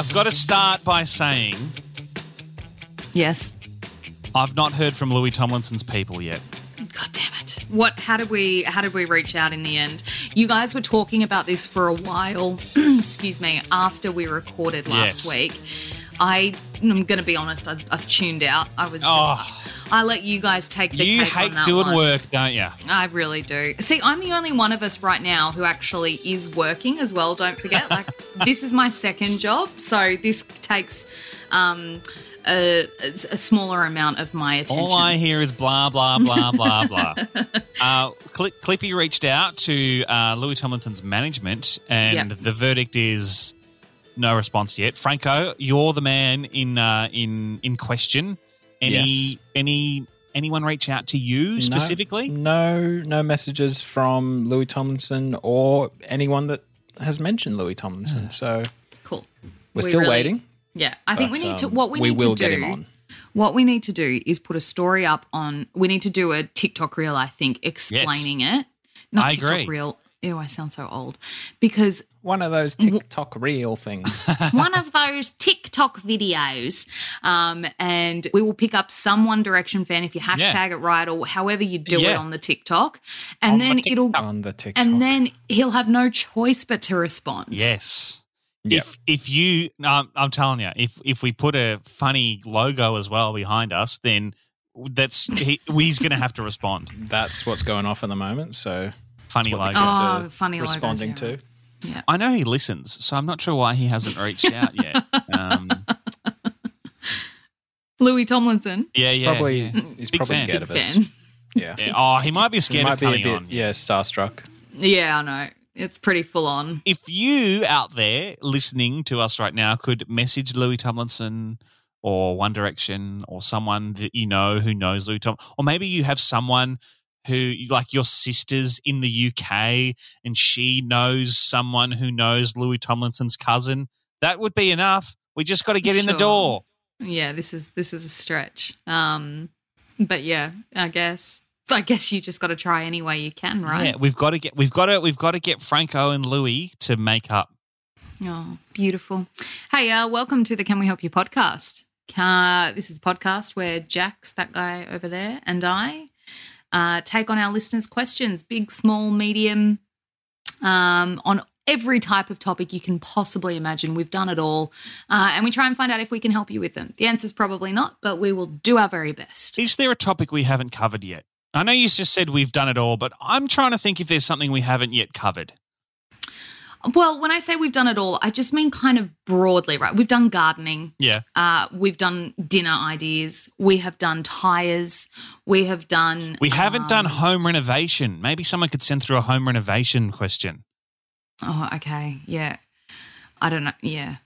I've got to start by saying Yes. I've not heard from Louis Tomlinson's people yet. God damn it. What how did we how did we reach out in the end? You guys were talking about this for a while, excuse me, after we recorded last Yes. week. I I'm gonna be honest, I, I tuned out. I was just Oh. Ah. I let you guys take the You cake on hate that doing one. work, don't you? I really do. See, I'm the only one of us right now who actually is working as well. Don't forget, like this is my second job, so this takes um, a, a smaller amount of my attention. All I hear is blah, blah, blah, blah, blah. Uh, Cli Clippy reached out to uh, Louis Tomlinson's management, and Yep. the verdict is no response yet. Franco, you're the man in uh, in in question. Any Yes. any anyone reach out to you specifically? No, no messages from Louis Tomlinson or anyone that has mentioned Louis Tomlinson. So cool. we're We still really- waiting. Yeah, I think we but, need to. um, What we we need will to do. get him on. What we need to do is put a story up on. We need to do a TikTok reel. I think explaining it. Not I TikTok agree. reel. Ew, I sound so old. Because One of those TikTok real things. one of those TikTok videos, um, and we will pick up some One Direction fan if you hashtag it right or however you do it on the TikTok, and On the then it'll on the TikTok. and then he'll have no choice but to respond. Yes. Yep. If if you, um, I'm telling you, if if we put a funny logo as well behind us, then that's he, he's going to have to respond. that's what's going off at the moment. So Funny that's what the Oh, are funny logos, responding yeah. to. I know he listens, so I'm not sure why he hasn't reached out yet. Um, Louis Tomlinson, yeah, He's yeah, probably yeah. he's Big probably fan. scared big of us. fan. Yeah. Yeah. Oh, he might be He scared might of be a bit on. yeah, starstruck. Yeah, I know. It's pretty full on. If you out there listening to us right now could message Louis Tomlinson or One Direction or someone that you know who knows Louis Tom, or maybe you have someone who like your sister's in the UK and she knows someone who knows Louis Tomlinson's cousin. That would be enough. We just got to get in the door. Yeah, this is this is a stretch. Um, but yeah, I guess I guess you just got to try any way you can, right? Yeah, we've got to get we've got to we've got to get Franco and Louis to make up. Oh, beautiful. Hey, uh, welcome to the Can We Help You podcast. Uh, this is a podcast where Jax, that guy over there, and I uh, take on our listeners' questions, big, small, medium, um, on every type of topic you can possibly imagine. We've done it all. Uh, and we try and find out if we can help you with them. The answer's probably not, but we will do our very best. Is there a topic we haven't covered yet? I know you just said we've done it all, but I'm trying to think if there's something we haven't yet covered. Well, when I say we've done it all, I just mean kind of broadly, right? We've done gardening. Yeah. Uh, we've done dinner ideas. We have done tires. We have done. We haven't done um, home renovation. Maybe someone could send through a home renovation question. Oh, okay. Yeah. I don't know. Yeah.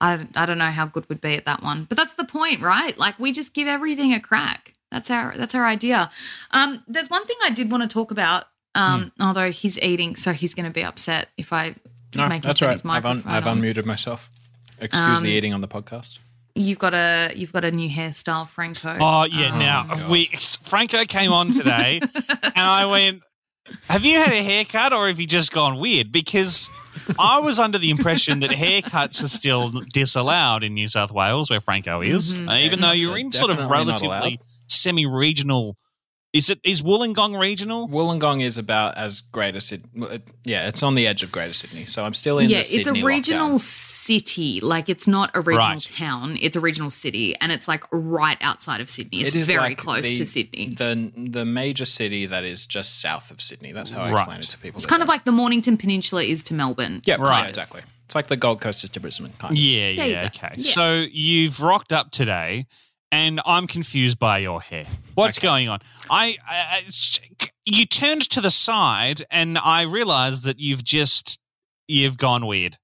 I, I don't know how good would be at that one, but that's the point, right? Like we just give everything a crack. That's our that's our idea. Um, there's one thing I did want to talk about. Um, although he's eating, so he's going to be upset if I No, make him that's turn right. his I've, un- microphone I've unmuted myself. Excuse Um, the eating on the podcast. You've got a you've got a new hairstyle, Franco. Oh yeah. Um, now we Franco came on today, and I went, "Have you had a haircut, or have you just gone weird?" Because I was under the impression that haircuts are still disallowed in New South Wales, where Franco is, Mm-hmm. uh, even though you're in sort of relatively semi-regional. Is it is Wollongong regional? Wollongong is about as great Greater Sydney. Yeah, it's on the edge of Greater Sydney. So I'm still in yeah, the Sydney it's a regional lockdown. city. Like it's not a regional Right. town. It's a regional city, and it's like right outside of Sydney. It's It is very like close the- to Sydney. The the major city that is just south of Sydney. That's how I Right. explain it to people. It's kind of like the Mornington Peninsula is to Melbourne. yeah, Right. right, exactly. It's like the Gold Coast is to Brisbane. Kind of. Yeah, yeah, okay. Yeah. So you've rocked up today, and I'm confused by your hair. What's going on? I, I, I- you turned to the side, and I realised that you've just you've gone weird.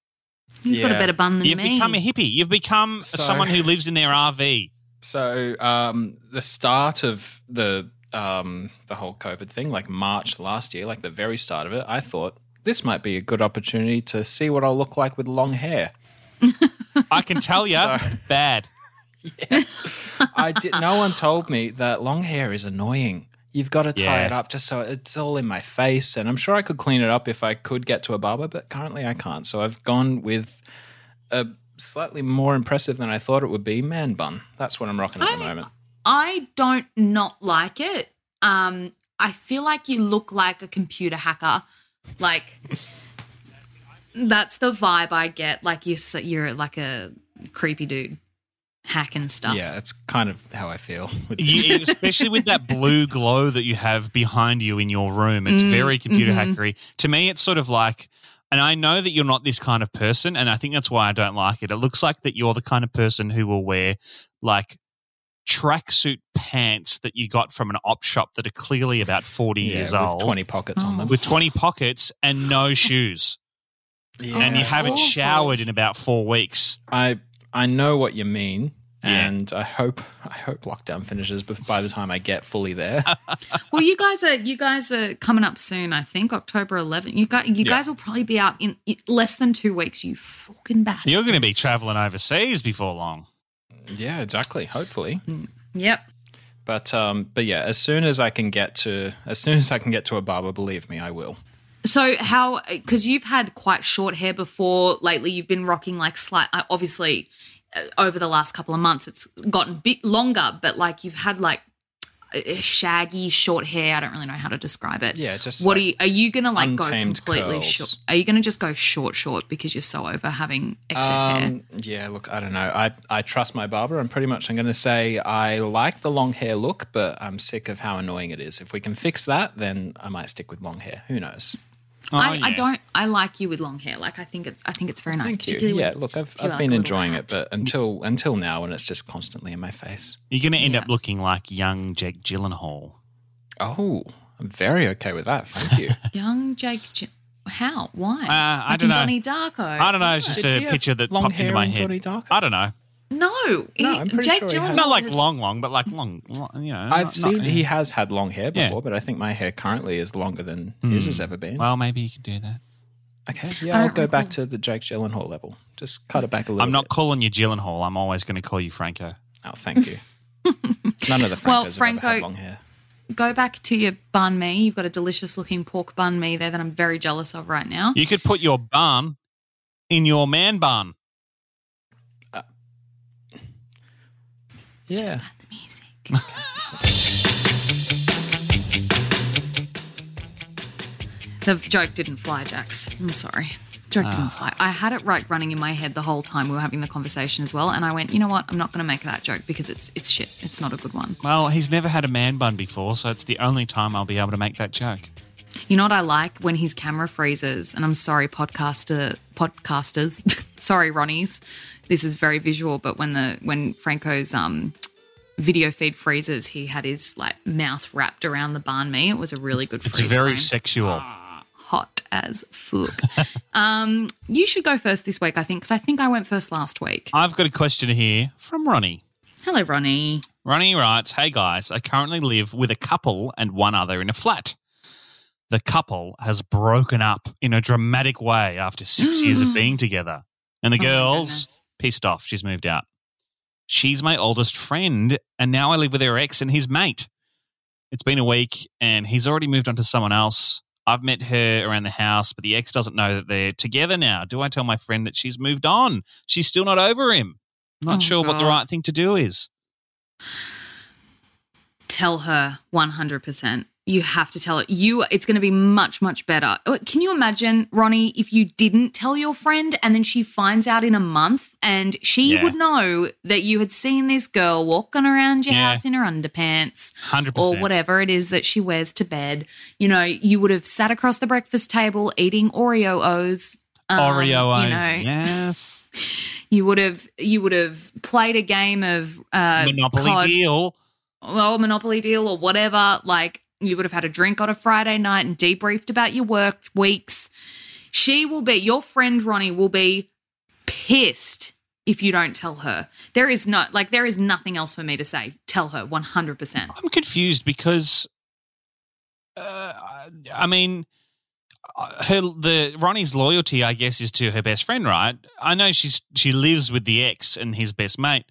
He's got a better bun than You've me. become a hippie. You've become So- someone who lives in their RV. So um, the start of the um, the whole COVID thing, like March last year, like the very start of it, I thought this might be a good opportunity to see what I'll look like with long hair. I can tell you, Sorry. bad. I did. No one told me that long hair is annoying. You've got to tie Yeah. it up just so it's all in my face, and I'm sure I could clean it up if I could get to a barber, but currently I can't. So I've gone with a slightly more impressive than I thought it would be man bun. That's what I'm rocking at the moment. I don't not like it. Um, I feel like you look like a computer hacker. Like that's the vibe I get. Like you're you're like a creepy dude hacking stuff. Yeah, it's kind of how I feel. With You, especially with that blue glow that you have behind you in your room. It's Mm, very computer mhm. hackery. To me, it's sort of like, and I know that you're not this kind of person, and I think that's why I don't like it. It looks like that you're the kind of person who will wear like tracksuit pants that you got from an op shop that are clearly about 40 yeah, years with old 20 pockets on them. with 20 pockets and no shoes. Yeah. And you haven't Awful. showered in about four weeks. I I know what you mean, Yeah. and I hope I hope lockdown finishes bef- by the time I get fully there. Well, you guys are you guys are coming up soon. I think October 11th. You guys you Yeah. guys will probably be out in in less than two weeks. You fucking bastards. You're going to be traveling overseas before long. yeah, exactly. Hopefully, Yep. but um, but yeah, as soon as I can get to as soon as I can get to a barber, believe me, I will. So how? Because you've had quite short hair before lately. You've been rocking like slight. uh, Obviously, uh, over the last couple of months, it's gotten a bit longer. But like you've had like shaggy short hair. I don't really know how to describe it. Yeah, just What like are you? Are you gonna like go completely curls. short? Are you gonna just go short, short because you're so over having excess hair? Um, yeah, look, I don't know. I, I trust my barber, and pretty much I'm going to say I like the long hair look, but I'm sick of how annoying it is. If we can fix that, then I might stick with long hair. Who knows? Oh, I, I don't. I like you with long hair. Like I think it's. I think it's very nice. Thank you. particularly Yeah, look, I've, I've like been a enjoying it, but until until now, when it's just constantly in my face. You're going to end Yeah. up looking like young Jake Gyllenhaal. Oh, I'm very okay with that. Thank you. young Jake. Gy- How? Why? Uh, I Like don't in know. Donnie Darko. I don't know. It's just Did a picture that long popped into my head. Donnie Darko? I don't know. No, he, I'm pretty Jake sure he Gyllenhaal. has. Not like has- long, long, but like long, long you know. I've not- seen not- he has had long hair Yeah. before, but I think my hair currently is longer than hmm. his has ever been. Well, maybe you could do that. okay, yeah, I'll don't go back to the Jake Gyllenhaal level. Just cut it back a little. I'm not bit. calling you Gyllenhaal. I'm always going to call you Franco. Oh, thank you. None of the Francos Well, have ever Franco- had long hair. Go back to your banh mi. You've got a delicious looking pork banh mi there that I'm very jealous of right now. You could put your bun in your man bun. Yeah. Just the music. the joke didn't fly, Jax. I'm sorry. Joke Ah. didn't fly. I had it right running in my head the whole time we were having the conversation as well, and I went, you know what? I'm not going to make that joke because it's it's shit. It's not a good one. Well, he's never had a man bun before, so it's the only time I'll be able to make that joke. You know what I like when his camera freezes, and I'm sorry, podcaster podcasters, sorry, Ronnie's. This is very visual, but when the when Franco's um video feed freezes, he had his like mouth wrapped around the banh mi. It was a really good It's very frame. sexual. hot as fuck. um, you should go first this week, I think, because I think I went first last week. I've got a question here from Ronnie. Hello, Ronnie. Ronnie writes, Hey guys, I currently live with a couple and one other in a flat. The couple has broken up in a dramatic way after six years of being together. And the Oh girl's. Pissed off. She's moved out. She's my oldest friend, and now I live with her ex and his mate. It's been a week, and he's already moved on to someone else. I've met her around the house, but the ex doesn't know that they're together now. Do I tell my friend that she's moved on? She's still not over him. I'm not Oh, sure what the right thing to do is. Tell her 100%. You have to tell it. You it's going to be much much better. Uh, Can you imagine Ronnie if you didn't tell your friend and then she finds out in a month and she Yeah. would know that you had seen this girl walking around your Yeah. house in her underpants 100%. or whatever it is that she wears to bed. You know, you would have sat across the breakfast table eating Oreo O's. um, Oreo you know, yes. you would have you would have played a game of uh, Monopoly COD deal. well, Monopoly deal or whatever. Like you would have had a drink on a Friday night and debriefed about your work weeks. She will be your friend Ronnie will be pissed if you don't tell her. There is no like there is nothing else for me to say. Tell her 100%. I'm confused because, uh, I mean, uh, her the Ronnie's loyalty, I guess, is to her best friend, right? I know she's she lives with the ex and his best mate.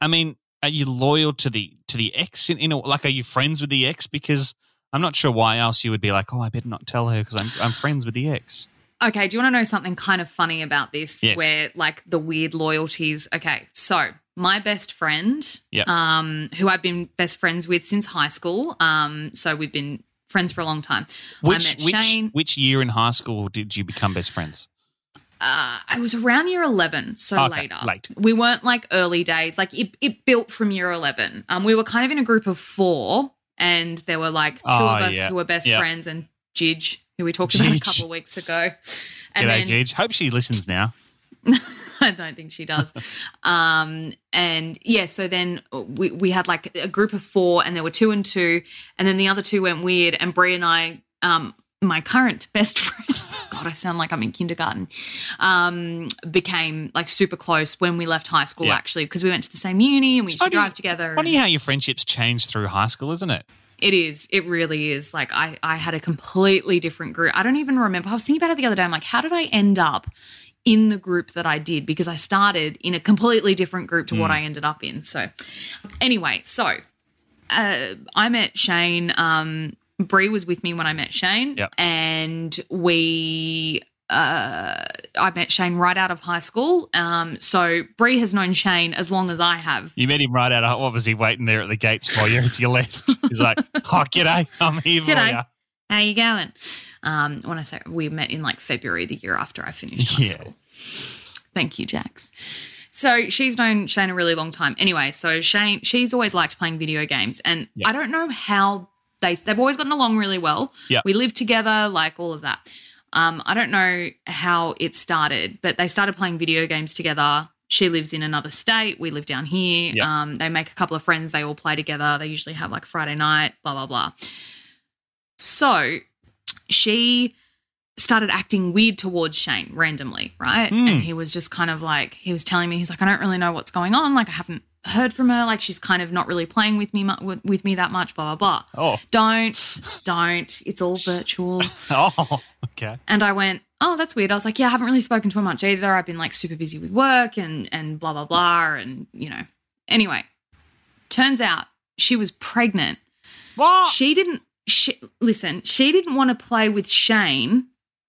I mean, are you loyal to the to the ex? In, in a, like, are you friends with the ex? Because I'm not sure why else you would be like, oh, I better not tell her because I'm I'm friends with the ex. Okay, do you want to know something kind of funny about this? Yes. Where like the weird loyalties. Okay, so my best friend, Yep. um, who I've been best friends with since high school. Um, so we've been friends for a long time. Which I met which Shane. which year in high school did you become best friends? Uh, I was around year eleven, so Okay, later. late. We weren't like early days. Like it, it built from year eleven. Um, we were kind of in a group of four, and there were like two Oh, of us yeah. who were best Yeah. friends, and Jidge, who we talked about a couple of weeks ago. And G'day, then. Hope she listens now. I don't think she does. um, and yeah, so then we, we had like a group of four, and there were two and two, and then the other two went weird. And Brie and I, um, my current best friend, God, I sound like I'm in kindergarten, um, became like super close when we left high school, Yeah. actually, because we went to the same uni and we used to drive together. Funny and- how your friendships change through high school, isn't it? it is. It really is. Like I, I had a completely different group. I don't even remember. I was thinking about it the other day. I'm like, how did I end up in the group that I did? Because I started in a completely different group to what Hmm. I ended up in. So, anyway, so uh, I met Shane. Um, Bree was with me when I met Shane, Yep. and we. Uh, I met Shane right out of high school. Um, so Bree has known Shane as long as I have. You met him right out of what was he waiting there at the gates for you as you left? He's like, Oh, g'day, I'm here for G'day. you. How you going? Um, when I say we met in like February the year after I finished high Yeah. school. Thank you, Jax. So she's known Shane a really long time. Anyway, so Shane, she's always liked playing video games, and Yeah. I don't know how they they've always gotten along really well. Yeah. we live together, like all of that. Um, I don't know how it started, but they started playing video games together. She lives in another state. We live down here. Yeah. Um, they make a couple of friends. They all play together. They usually have like Friday night, blah, blah, blah. So she started acting weird towards Shane randomly, right? Hmm. And he was just kind of like, he was telling me, he's like, I don't really know what's going on. Like, I haven't heard from her. Like, she's kind of not really playing with me, with me that much, blah, blah, blah. Oh, Don't, don't. It's all virtual. oh, okay. And I went, oh, that's weird. I was like, yeah, I haven't really spoken to her much either. I've been like super busy with work and and blah blah blah. And you know, anyway, turns out she was pregnant. What? She didn't. She, listen, she didn't want to play with Shane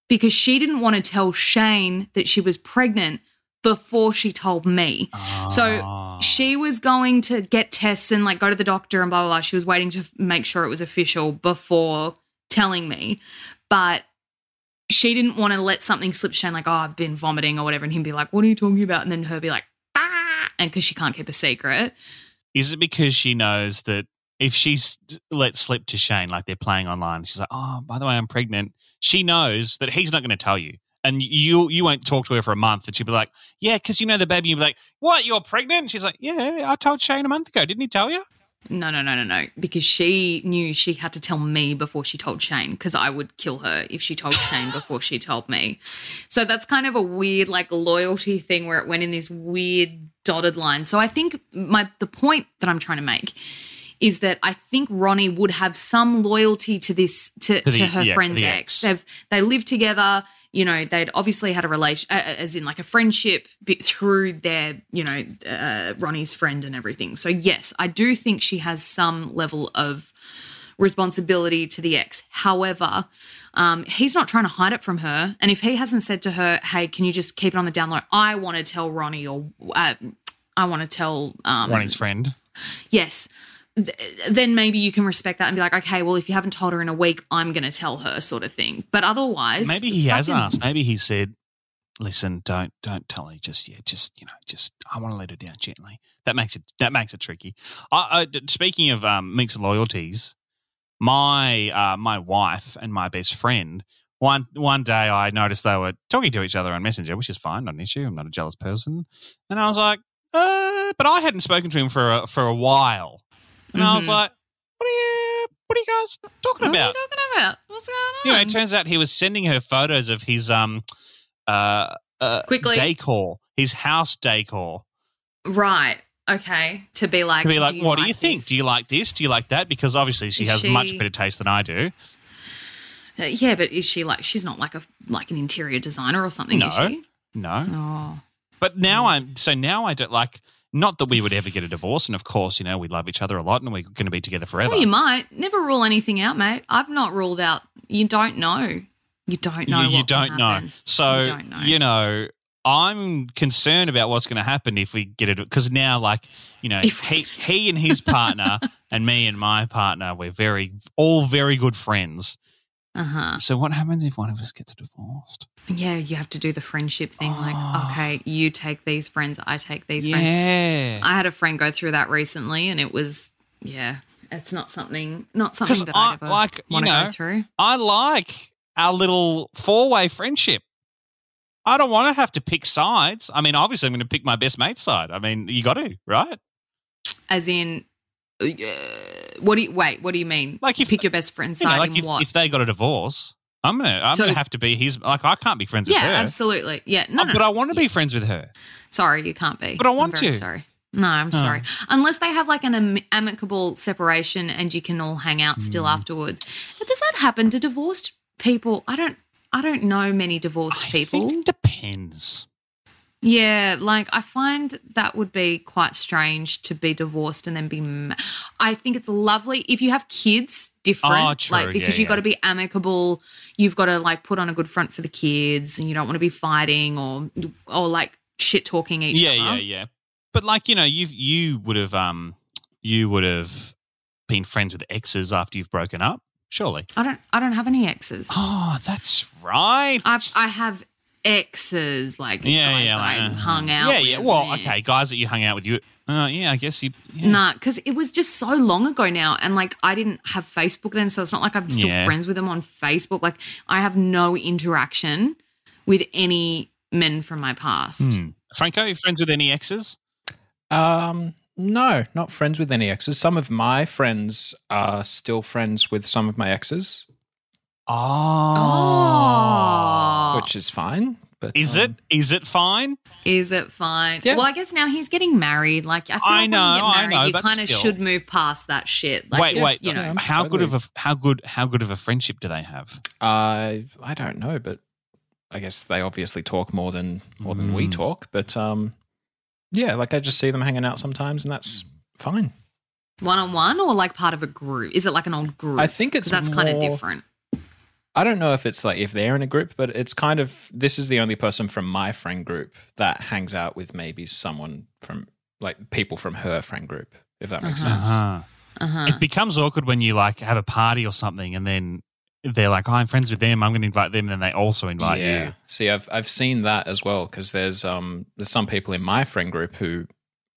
because she didn't want to tell Shane that she was pregnant before she told me. So Ah. she was going to get tests and like go to the doctor and blah blah blah. She was waiting to make sure it was official before telling me, but she didn't want to let something slip. to Shane like, oh, I've been vomiting or whatever, and him be like, what are you talking about? And then her be like, ah, and because she can't keep a secret. Is it because she knows that if she's let slip to Shane, like they're playing online, she's like, "Oh, by the way, I'm pregnant." She knows that he's not going to tell you, and you you won't talk to her for a month. And she'll be like, "Yeah, because you know the baby." You'll be like, "What? You're pregnant?" And she's like, "Yeah, I told Shane a month ago. Didn't he tell you?" No, no, no, no, no. Because she knew she had to tell me before she told Shane, because I would kill her if she told Shane before she told me. So that's kind of a weird, like, loyalty thing where it went in this weird dotted line. So I think my the point that I'm trying to make is that I think Ronnie would have some loyalty to this to, To to, her yeah, friend's the ex. ex. They've they lived together. You know, they'd obviously had a relation, uh, as in like a friendship through their, you know, uh, Ronnie's friend and everything. So yes, I do think she has some level of responsibility to the ex. However, um, he's not trying to hide it from her. And if he hasn't said to her, "Hey, can you just keep it on the down low?" I want to tell Ronnie, or uh, I want to tell um, Ronnie's friend. yes th- then maybe you can respect that and be like okay well if you haven't told her in a week i'm going to tell her sort of thing but otherwise Maybe he has asked. Maybe he said, "Listen, don't don't tell her just yet. Just you know, just I want to let her down gently." That makes it that makes it tricky. I, I, speaking of um, mixed loyalties, my uh, my wife and my best friend. One one day, I noticed they were talking to each other on Messenger, which is fine, not an issue. I'm not a jealous person, and I was like, uh, but I hadn't spoken to him for a, for a while, and I was Mhm. like, what are you what are you guys talking what are you about? talking about what's going on You know, it turns out he was sending her photos of his um uh, uh Quickly. decor, his house decor. right okay to be like To be like, do what do like you think? Do you like this? Do you like that? Because obviously she Is has much better taste than I do. Uh, yeah but is she like she's not like a like an interior designer or something No. is she No. oh But now I'm so now I don't like not that we would ever get a divorce, and of course, you know, we love each other a lot and we're gonna be together forever. well you might never rule anything out mate i've not ruled out you don't know you don't know you, you don't know. So You don't know. you know, I'm concerned about what's going to happen if we get it because now, like you know, If he he and his partner and me and my partner, we're very all very good friends. Uh-huh So what happens if one of us gets divorced? Yeah, you have to do the friendship thing. Like, Oh. okay, you take these friends, I take these friends. Yeah, I had a friend go through that recently, and it was, yeah, it's not something, not something that I- I ever like, you know, go through. I like our little four way friendship. I don't want to have to pick sides. I mean, obviously, I'm going to pick my best mate's side. I mean, you got to, right? As in, uh, what do you wait? What do you mean? Like if- pick your best friend's You know, side like in if, what? if they got a divorce, I'm gonna I'm So- gonna have to be his. Like I can't be friends yeah, with her. absolutely. Yeah, no, Oh, no, but I want to be friends with her. Sorry, you can't be. But I I'm want very to. Sorry. No, I'm sorry. Unless they have like an am- amicable separation and you can all hang out still Hmm. afterwards. But does that happen to divorced people? I don't. I don't know many divorced I people. think it depends. Yeah, like I find that would be quite strange to be divorced and then be. Ma- I think it's lovely if you have kids. Different, Oh, true. like because Yeah, you've got to be amicable. You've got to like put on a good front for the kids, and you don't want to be fighting or or like shit talking each Yeah, other. yeah, yeah. But like you know, you you would have um you would have been friends with exes after you've broken up, surely. I don't. I don't have any exes. Oh, that's right. I've I have exes like yeah, guys yeah, that like, I uh, hung out. Yeah, yeah. Well, yeah. okay, guys that you hung out with. You, uh, yeah, I guess you. Yeah. Nah, because it was just so long ago now, and like I didn't have Facebook then, so it's not like I'm still Yeah. friends with them on Facebook. Like I have no interaction with any men from my past. Hmm. Franco, you friends with any exes? Um, no, not friends with any exes. Some of my friends are still friends with some of my exes, Oh, which is fine. But Is it? um, Is it fine? is it fine? Yeah. Well, I guess now he's getting married. Like I feel I like know, when I you get married, know, you kind of should move past that shit. Like, wait, wait. you know, Yeah. how good of a how good how good of a friendship do they have? I I don't know, but I guess they obviously talk more than more than we Mm. talk. But um, yeah, like I just see them hanging out sometimes, and that's fine. one on one or like part of a group. Is it like an old group? I think it's that's kind of different. I don't know if it's like if they're in a group, but it's kind of this is the only person from my friend group that hangs out with maybe someone from like people from her friend group, if that makes Uh-huh. sense. Uh-huh. Uh-huh. It becomes awkward when you like have a party or something, and then they're like, oh, "I'm friends with them. I'm going to invite them." And then they also invite yeah. you. See, I've I've seen that as well because there's um there's some people in my friend group who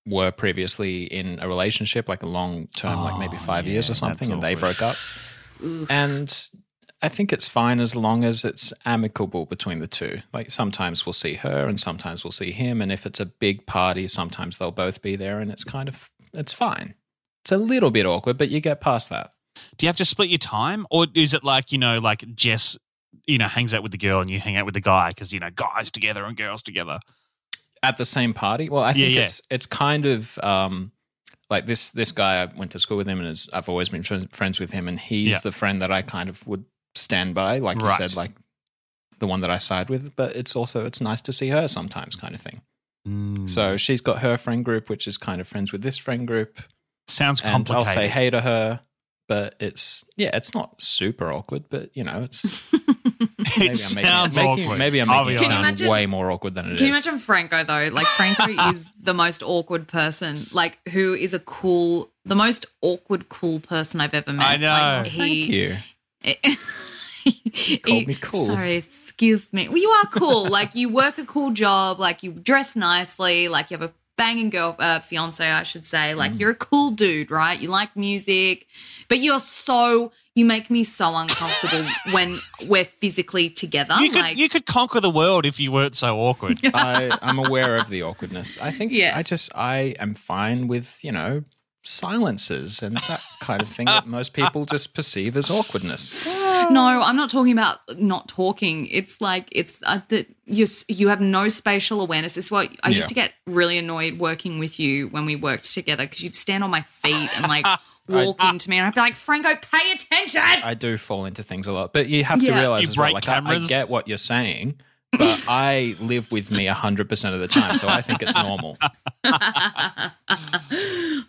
were previously in a relationship, like a long term, like maybe Oh, five years or something, that's and they broke up. Oof. And I think it's fine as long as it's amicable between the two. Like sometimes we'll see her and sometimes we'll see him. And if it's a big party, sometimes they'll both be there and it's kind of, it's fine. it's a little bit awkward, but you get past that. Do you have to split your time, or is it like you know, like Jess, you know, hangs out with the girl and you hang out with the guy because you know, guys together and girls together? at the same party. Well, I think yeah. it's it's kind of um, like this this guy. I went to school with him, and is, I've always been friends, friends with him. And he's Yeah. the friend that I kind of would stand by, like you said, like the one that I side with. But it's also it's nice to see her sometimes, kind of thing. Mm. So she's got her friend group, which is kind of friends with this friend group, sounds and complicated. I'll say hey to her. But it's yeah, it's not super awkward, but you know, it's maybe it I'm making sounds it, making, awkward. maybe I'm making it sound imagine- way more awkward than it is. Can you imagine Franco though? Like Franco is the most awkward person, like who is a cool, the most awkward cool person I've ever met. I know. Like, Thank he, you. you called me cool. Sorry, excuse me. Well, you are cool. like you work a cool job. Like you dress nicely. Like you have a banging girl, uh, fiance, I should say. Like Mm. you're a cool dude, right? You like music, but you're so. You make me so uncomfortable when we're physically together. you could like, you could conquer the world if you weren't so awkward. I, I'm aware of the awkwardness. I think Yeah. I just I am fine with, you know, silences and that kind of thing that most people just perceive as awkwardness. No, I'm not talking about not talking. It's like it's uh, that you you have no spatial awareness. This is what I Yeah. used to get really annoyed working with you when we worked together because you'd stand on my feet and like walk into me, and I'd be like, Franco, pay attention. I do fall into things a lot, but you have to realize You as well, break like I, I get what you're saying, but I live with me 100% of the time, so I think it's normal.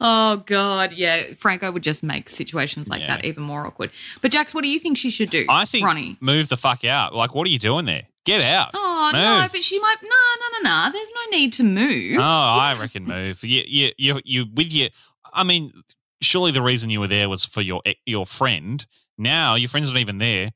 oh God, yeah. Franco would just make situations like Yeah. that even more awkward. But Jax, what do you think she should do? I think Ronnie. move the fuck out. Like, what are you doing there? Get out. Oh no, but she might. No, no, no, no. There's no need to move. Oh, I reckon move. You, you, you, you with your. I mean, surely the reason you were there was for your eh, your friend. Now your friend's not even there.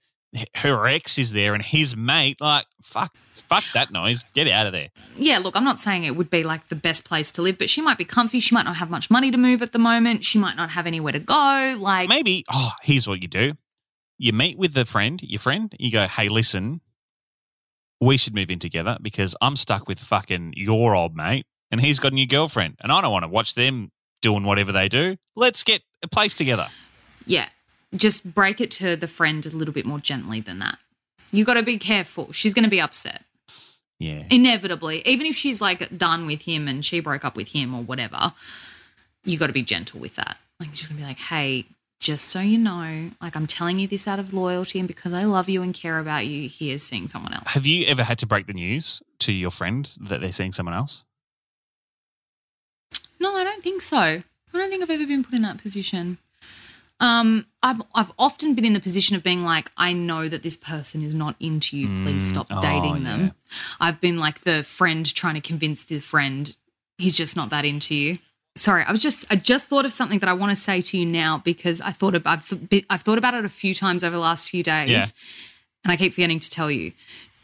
Her ex is there, and his mate. Like, fuck, fuck that noise. Get out of there. yeah, look, I'm not saying it would be like the best place to live, but she might be comfy. She might not have much money to move at the moment. She might not have anywhere to go. Like, Maybe. Oh, here's what you do. You meet with the friend, your friend. You go, hey, listen, we should move in together because I'm stuck with fucking your old mate, and he's got a new girlfriend, and I don't want to watch them doing whatever they do. Let's get a place together. yeah, just break it to the friend a little bit more gently than that. You got to be careful. She's going to be upset. Yeah. Inevitably, even if she's like done with him and she broke up with him or whatever, you got to be gentle with that. Like, she's going to be like, hey, just so you know, like, I'm telling you this out of loyalty and because I love you and care about you, here's seeing someone else. Have you ever had to break the news to your friend that they're seeing someone else? No, I don't think so. I don't think I've ever been put in that position. Um, I've I've often been in the position of being like, I know that this person is not into you. Please stop oh, dating yeah. them. I've been like the friend trying to convince the friend he's just not that into you. Sorry, I was just I just thought of something that I want to say to you now because I thought about I've, I've thought about it a few times over the last few days, Yeah. and I keep forgetting to tell you.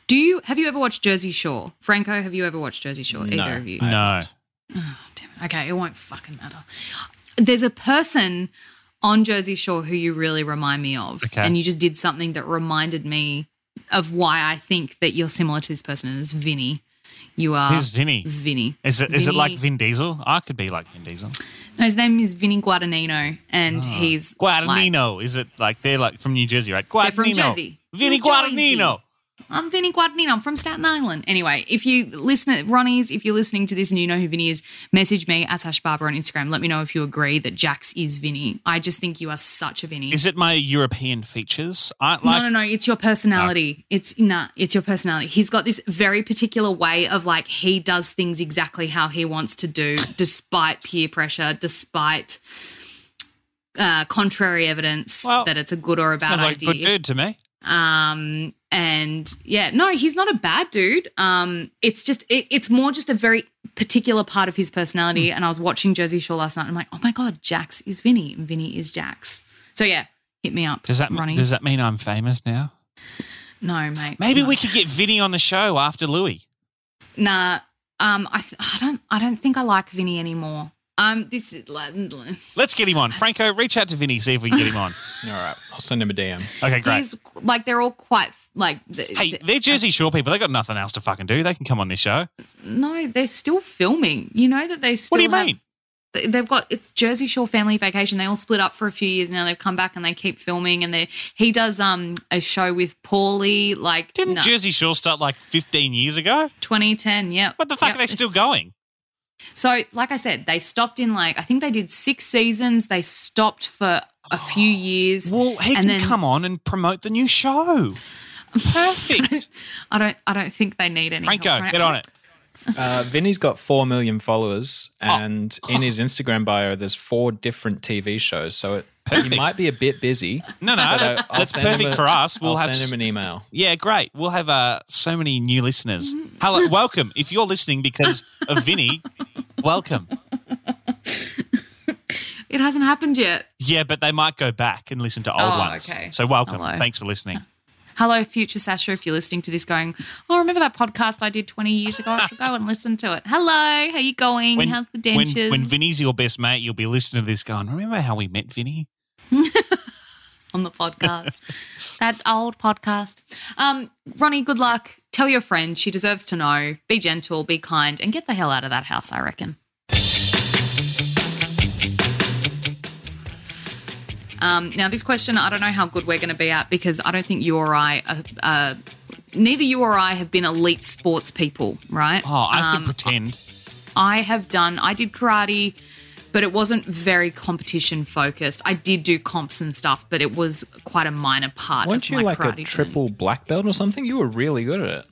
Do you have you ever watched Jersey Shore, Franco? Have you ever watched Jersey Shore? No. Either of you? No. Damn it. Okay, it won't fucking matter. There's a person on Jersey Shore who you really remind me of. Okay. And you just did something that reminded me of why I think that you're similar to this person, and it's Vinny. You are Who's Vinny? Vinny. Is it is it like Vin Diesel? I could be like Vin Diesel. No, his name is Vinny Guadagnino, and ah. he's like- Guadagnino. is it like they're like from New Jersey, right? They're from Jersey. Vinny. Guadagnino. I'm Vinny Guadagnino. I'm from Staten Island. Anyway, if you listen, to Ronnie's, if you're listening to this and you know who Vinny is, message me at Sash Barber on Instagram. Let me know if you agree that Jax is Vinny. I just think you are such a Vinny. Is it my European features? I like no, no, no. It's your personality. It's nah. It's your personality. He's got this very particular way of like he does things exactly how he wants to do, despite peer pressure, despite uh, contrary evidence Well, that it's a good or a bad sounds like idea. good dude to me. Um, and yeah, no, he's not a bad dude. Um, it's just it, it's more just a very particular part of his personality. And I was watching Jersey Shore last night. And I'm like, oh my god, Jax is Vinny, and Vinny is Jax. So yeah, hit me up. Does that Ronnie's. does that mean I'm famous now? No, mate. Maybe no. we could get Vinny on the show after Louis. Nah. Um, I th- I don't I don't think I like Vinny anymore. Um, this is like, Let's get him on. Franco, reach out to Vinny, see if we can get him on. All right, I'll send him a DM. Okay, great. he's like they're all quite like the, Hey, the- they're Jersey Shore people. They got nothing else to fucking do. They can come on this show. no, they're still filming. You know that they still. What do you have- mean? They- They've got it's Jersey Shore Family Vacation. They all split up for a few years now. They've come back and they keep filming. And they he does um a show with Paulie like Didn't no, Jersey Shore start like 15 years ago? 2010. Yeah. What the fuck Yep, are they still going? So, like I said, they stopped in like I think they did six seasons. They stopped for a few years. Well, he and can then come on and promote the new show. Perfect. I don't. I don't think they need any. Franco, help, right? get on it. Uh, Vinny's got four million followers, Oh. and in his Instagram bio, there's four different TV shows. So it, he might be a bit busy. No, no, but, that's, I'll that's perfect a- for us. We'll I'll have send him an email. Yeah, great. We'll have uh, so many new listeners. Hello, welcome. If you're listening because of Vinny, welcome. It hasn't happened yet. Yeah, but they might go back and listen to old Oh, ones. okay. So welcome. Hello. Thanks for listening. Hello, future Sasha. If you're listening to this, going, oh, remember that podcast I did 20 years ago? I should go and listen to it. Hello, how you going? How's the when, dentures? when Vinny's your best mate, you'll be listening to this going, remember how we met Vinny? on the podcast. that old podcast. Um, Ronnie, good luck. Tell your friend she deserves to know. Be gentle, be kind, and get the hell out of that house, I reckon. Um, now, this question, I don't know how good we're going to be at because I don't think you or I, are, uh, neither you or I have been elite sports people, right? Oh, I Um, could pretend. I have done, I did karate, but it wasn't very competition focused. I did do comps and stuff, but it was quite a minor part Weren't of you my like karate a journey. triple black belt or something? You were really good at it.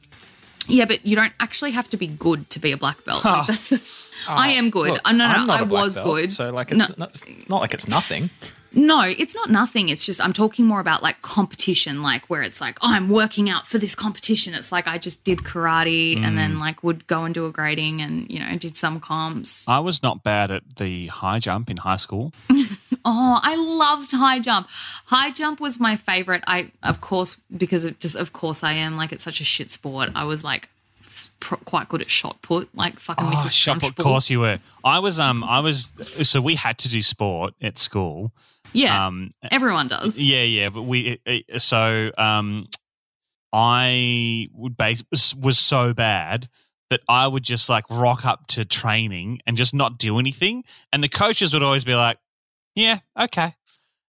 Yeah, but you don't actually have to be good to be a black belt. Like, that's the, I am good. Look, Uh, no, no, I'm not I a black was belt, good. So like, no, not, it's not like it's nothing. No, it's not nothing. It's just I'm talking more about like competition, like where it's like, oh, I'm working out for this competition. It's like I just did karate and Mm. then like would go and do a grading and you know did some comps. I was not bad at the high jump in high school. Oh, I loved high jump. High jump was my favorite. I, of course, because it just, of course, I am like it's such a shit sport. I was like pr- quite good at shot put, like fucking Oh, Mrs. shot put, of course you were. I was, um, I was, so we had to do sport at school. Yeah, Um, everyone does. Yeah, yeah, but we so um, I would base was, was so bad that I would just like rock up to training and just not do anything, and the coaches would always be like, "Yeah, okay,"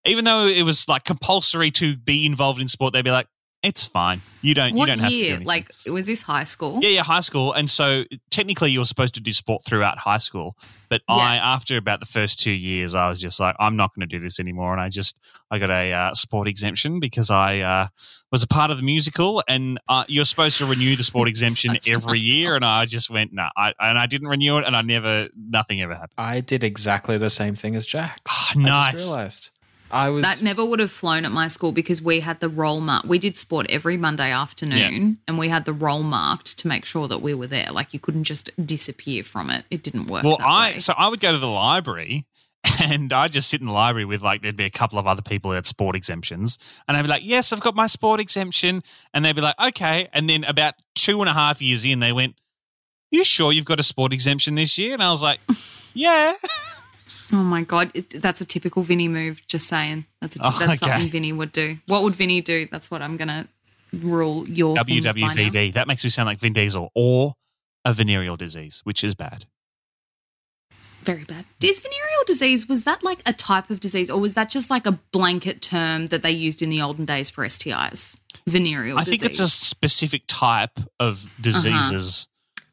even though it was like compulsory to be involved in sport. They'd be like, "It's fine. You don't. what you don't have to." do year? anything." Like, was this high school? Yeah, yeah, high school. And so technically you're supposed to do sport throughout high school. But I, after about the first two years, I was just like, I'm not going to do this anymore. And I just, I got a uh, sport exemption because I uh, was a part of the musical and uh, you're supposed to renew the sport exemption every year. And I just went, no, I, and I didn't renew it and I never, nothing ever happened. I did exactly the same thing as Jack. Ah, I nice. just realized. I was That never would have flown at my school because we had the roll mark. We did sport every Monday afternoon and we had the roll marked to make sure that we were there. Like you couldn't just disappear from it. It didn't work. Well, I way. so I would go to the library and I'd just sit in the library with like there'd be a couple of other people who had sport exemptions, and I'd be like, "Yes, I've got my sport exemption," and they'd be like, "Okay," and then about two and a half years in, they went, "You sure you've got a sport exemption this year?" And I was like, "Yeah." Oh my god, it, that's a typical Vinny move. Just saying, that's a, Oh, that's okay. something Vinny would do. What would Vinny do? That's what I'm gonna rule your things by now. WWVD. That makes me sound like Vin Diesel or a venereal disease, which is bad. Very bad. Is venereal disease was that like a type of disease, or was that just like a blanket term that they used in the olden days for STIs? Venereal. I think it's a specific type of uh-huh. diseases.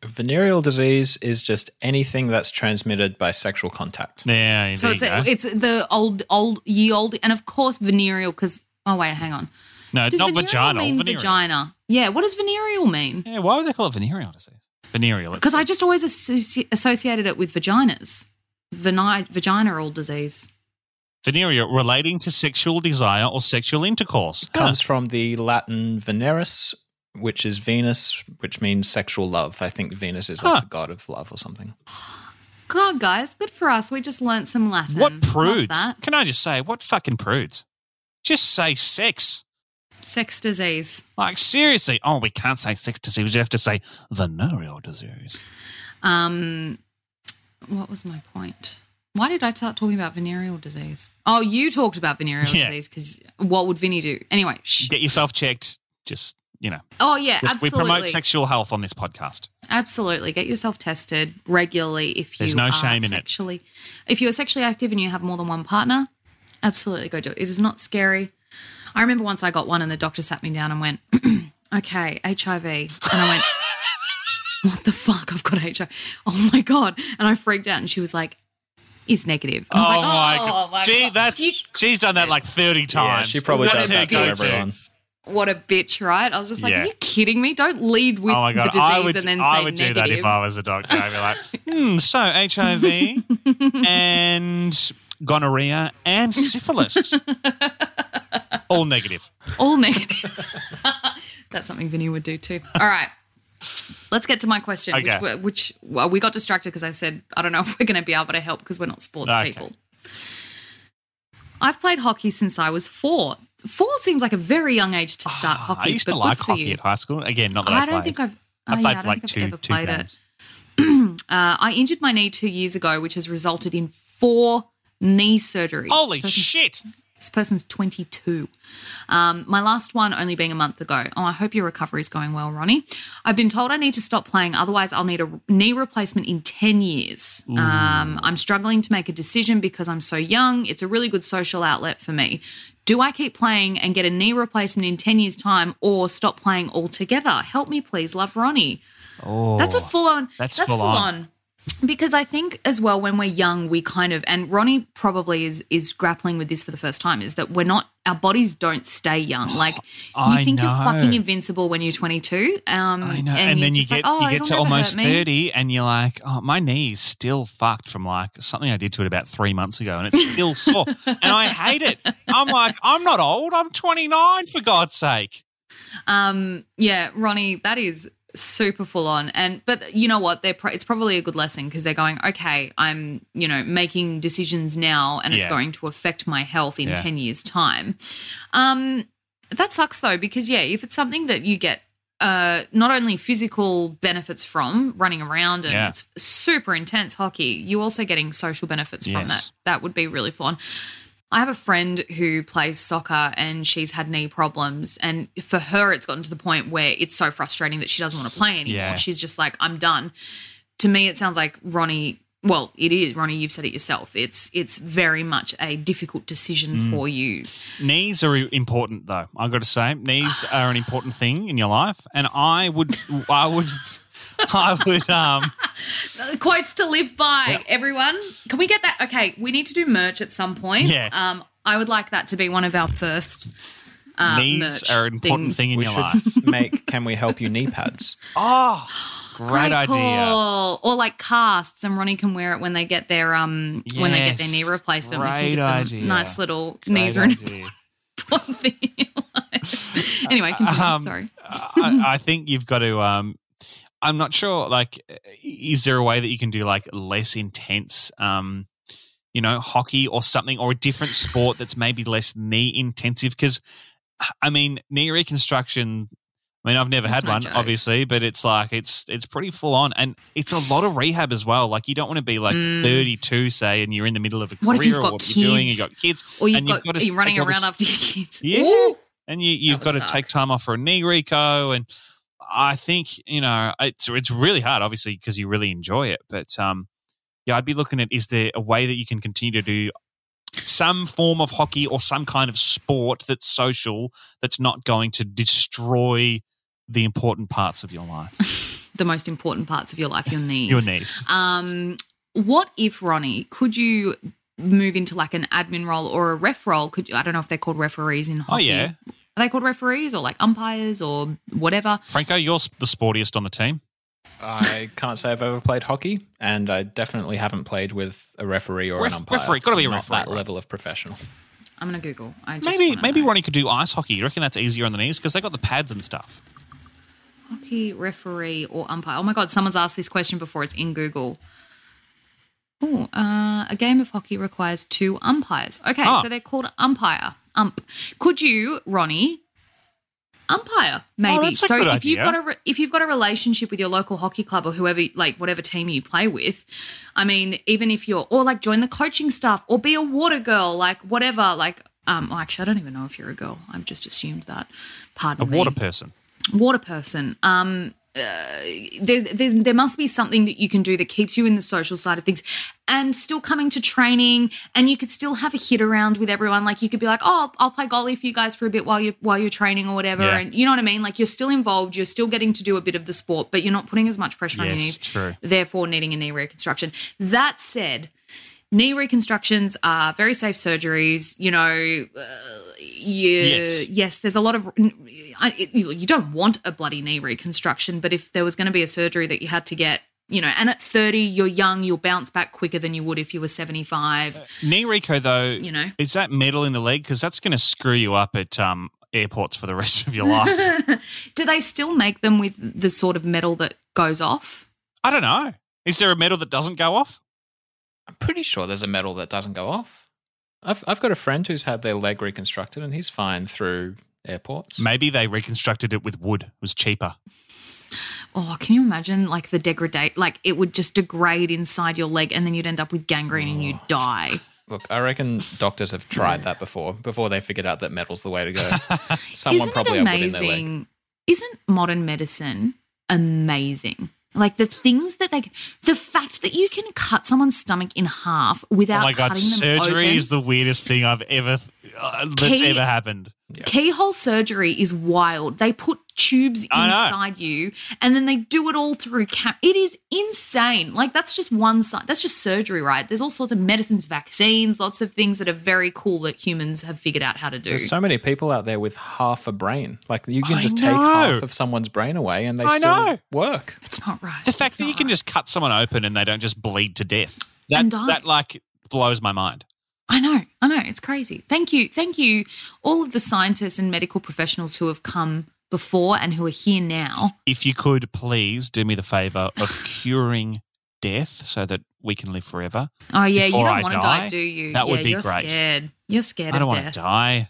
Venereal disease is just anything that's transmitted by sexual contact. Yeah, So it's you go. it's the old old ye old, and of course venereal because oh wait, hang on. no, it's not venereal vaginal. mean venereal. vagina? Yeah. What does venereal mean? Yeah, why would they call it venereal disease? Venereal. Because I just always associ- associated it with vaginas, Veni- vaginal disease. venereal relating to sexual desire or sexual intercourse. Comes from the Latin Veneris, which is Venus, which means sexual love. I think Venus is like Huh. the god of love or something. God, guys, good for us. We just learnt some Latin. What prudes? Can I just say, what fucking prudes? Just say sex. Sex disease. Like, seriously. Oh, we can't say sex disease. You have to say venereal disease. Um, what was my point? Why did I start talking about venereal disease? Oh, you talked about venereal Yeah. disease because what would Vinny do? Anyway, shh. Get yourself checked. Just you know, Oh yeah, just- we promote sexual health on this podcast. Absolutely. Get yourself tested regularly if you no are shame in it. sexually if you're sexually active and you have more than one partner, absolutely go do it. It is not scary. I remember once I got one and the doctor sat me down and went, Okay, HIV. And I went, What the fuck? I've got HIV. Oh my God. And I freaked out and she was like, is negative. And I was oh, my oh god! my Gee, God. that's You- she's done that like thirty Yeah, times. she probably What does that it to? everyone. What a bitch, right? I was just like, Yeah. are you kidding me? Don't lead with oh the disease I would, and then I say would negative. do that if I was a doctor. I'd be like, hmm, so HIV and gonorrhea and syphilis, all negative. All negative. That's something Vinny would do too. All right. Let's get to my question, Okay. which, which well, we got distracted because I said, I don't know if we're going to be able to help because we're not sports Okay. people. I've played hockey since I was four. Four seems like a very young age to start Ah, hockey. I used to like hockey at high school. Again, not that I, I don't played. think I've. I oh, played yeah, I like two two played games. it. Uh, I injured my knee two years ago, which has resulted in four knee surgeries. Holy This person- shit! This person's 22. Um, my last one only being a month ago. Oh, I hope your recovery is going well, Ronnie. I've been told I need to stop playing, otherwise, I'll need a knee replacement in 10 years. Um, I'm struggling to make a decision because I'm so young. It's a really good social outlet for me. Do I keep playing and get a knee replacement in 10 years' time or stop playing altogether? Help me, please. Love Ronnie. Oh, That's a full on. That's That's, full full, on. on. Because I think as well when we're young, we kind of and Ronnie probably is is grappling with this for the first time is that we're not our bodies don't stay young. Like you think you're fucking invincible when you're 22. Um, I know. And, you're then you get like, oh, you get to almost thirty, and you're like, oh, my knee's still fucked from like something I did to it about three months ago, and it's still sore, and I hate it. I'm like, I'm not old. I'm 29 for God's sake. Um, yeah, Ronnie, that is super full on. And but you know what? They're pro- it's probably a good lesson because they're going, okay, I'm you know making decisions now, and it's going to affect my health in Yeah. ten years' time. Um, that sucks though because yeah, if it's something that you get. Uh, not only physical benefits from running around and Yeah. it's super intense hockey, you're also getting social benefits from that. That would be really fun. I have a friend who plays soccer and she's had knee problems. And for her, it's gotten to the point where it's so frustrating that she doesn't want to play anymore. Yeah. She's just like, I'm done. To me, it sounds like Ronnie. Well, it is Ronnie. You've said it yourself. It's it's very much a difficult decision Mm. for you. Knees are important, though. I've got to say, knees are an important thing in your life, and I would, I would, I would, um, Quotes to live by, everyone. Can we get that? Okay, we need to do merch at some point. Yeah. Um, I would like that to be one of our first. Uh, knees merch are an important things. thing in We your should life. make Can We Help You knee pads? Oh, great, idea. call. Or like casts, and Ronnie can wear it when they get their um when they get their knee replacement. great can idea. nice little Great knees are an important thing. in your life. anyway, continue. Um, Sorry. I, I think you've got to. Um, I'm not sure. Like, is there a way that you can do like less intense, um, you know, hockey or something, or a different sport that's maybe less knee intensive? Because, I mean, knee reconstruction. I mean, I've never That's had one, joke. obviously, but it's like it's it's pretty full on, and it's a lot of rehab as well. Like, you don't want to be like 32, say, and you're in the middle of a Mm. What career or what you're doing. You got kids, Or you've and got, you've got to you're running around this- after your kids. Yeah. Ooh. and you, you've got to suck. take time off for a knee reco and i think you know it's it's really hard obviously because you really enjoy it but um yeah i'd be looking at is there a way that you can continue to do some form of hockey or some kind of sport that's social that's not going to destroy the important parts of your life The most important parts of your life, your knees. your knees Um, what if Ronnie? Could you move into like an admin role or a ref role? Could you, I don't know if they're called referees in hockey. oh hockey. yeah Are they called referees or like umpires or whatever? franco you're the sportiest on the team I can't say I've ever played hockey, and I definitely haven't played with a referee or Ref- an umpire. referee, gotta be a I'm not That right? level of professional. I'm gonna Google. I just maybe maybe know. ronnie could do ice hockey you reckon that's easier on the knees because they got the pads and stuff hockey referee or umpire. Oh my god, someone's asked this question before. It's in Google. Oh, uh, a game of hockey requires two umpires. Okay, Ah. so they're called umpire. Ump. Could you, Ronnie, umpire maybe? Oh, that's a so if you've got a re- if you've got a relationship with your local hockey club or whoever, like whatever team you play with, I mean, even if you're or like join the coaching staff or be a water girl, like whatever, like. Um, well, actually, I don't even know if you're a girl. I've just assumed that. a Pardon me A water person water person. Um, uh, there, there, there must be something that you can do that keeps you in the social side of things and still coming to training and you could still have a hit around with everyone like you could be like oh i'll play goalie for you guys for a bit while you while you're training or whatever Yeah. and you know what i mean like you're still involved you're still getting to do a bit of the sport but you're not putting as much pressure on your Yes, knees true. therefore needing a knee reconstruction that said knee reconstructions are very safe surgeries you know uh, you, Yes. yes there's a lot of you you don't want a bloody knee reconstruction but if there was going to be a surgery that you had to get you know and at 30 you're young you'll bounce back quicker than you would if you were 75 Knee Reco though, You know. is that metal in the leg? Because that's going to screw you up at um, airports for the rest of your life. do they still make them with the sort of metal that goes off I don't know. Is there a metal that doesn't go off? I'm pretty sure there's a metal that doesn't go off. I've I've got a friend who's had their leg reconstructed and he's fine through airports. Maybe they reconstructed it with wood. It was cheaper. oh can you imagine like the degradate like it would just degrade inside your leg and then you'd end up with gangrene and you'd oh. die Look, I reckon doctors have tried that before, before they figured out that metal's the way to go. Someone Isn't probably it in their leg. amazing? Isn't modern medicine amazing? Like the things that they, the fact that you can cut someone's stomach in half without oh my god, surgery open. is the weirdest thing I've ever uh, that's Key- ever happened. Keyhole surgery is wild. They put tubes inside you and then they do it all through cam- It is insane. Like that's just one side. That's just surgery, right? There's all sorts of medicines, vaccines, lots of things that are very cool that humans have figured out how to do. There's so many people out there with half a brain. Like you can I just take half of someone's brain away and they I still know. work. It's not right. The fact It's that you can right. just cut someone open and they don't just bleed to death. That that like blows my mind. I know, I know, it's crazy. Thank you, thank you, all of the scientists and medical professionals who have come before and who are here now. If you could please do me the favor of curing death so that we can live forever. Oh yeah, you don't I want to die, do you? that yeah, would be you're great. Scared. You're scared I don't want death. to die.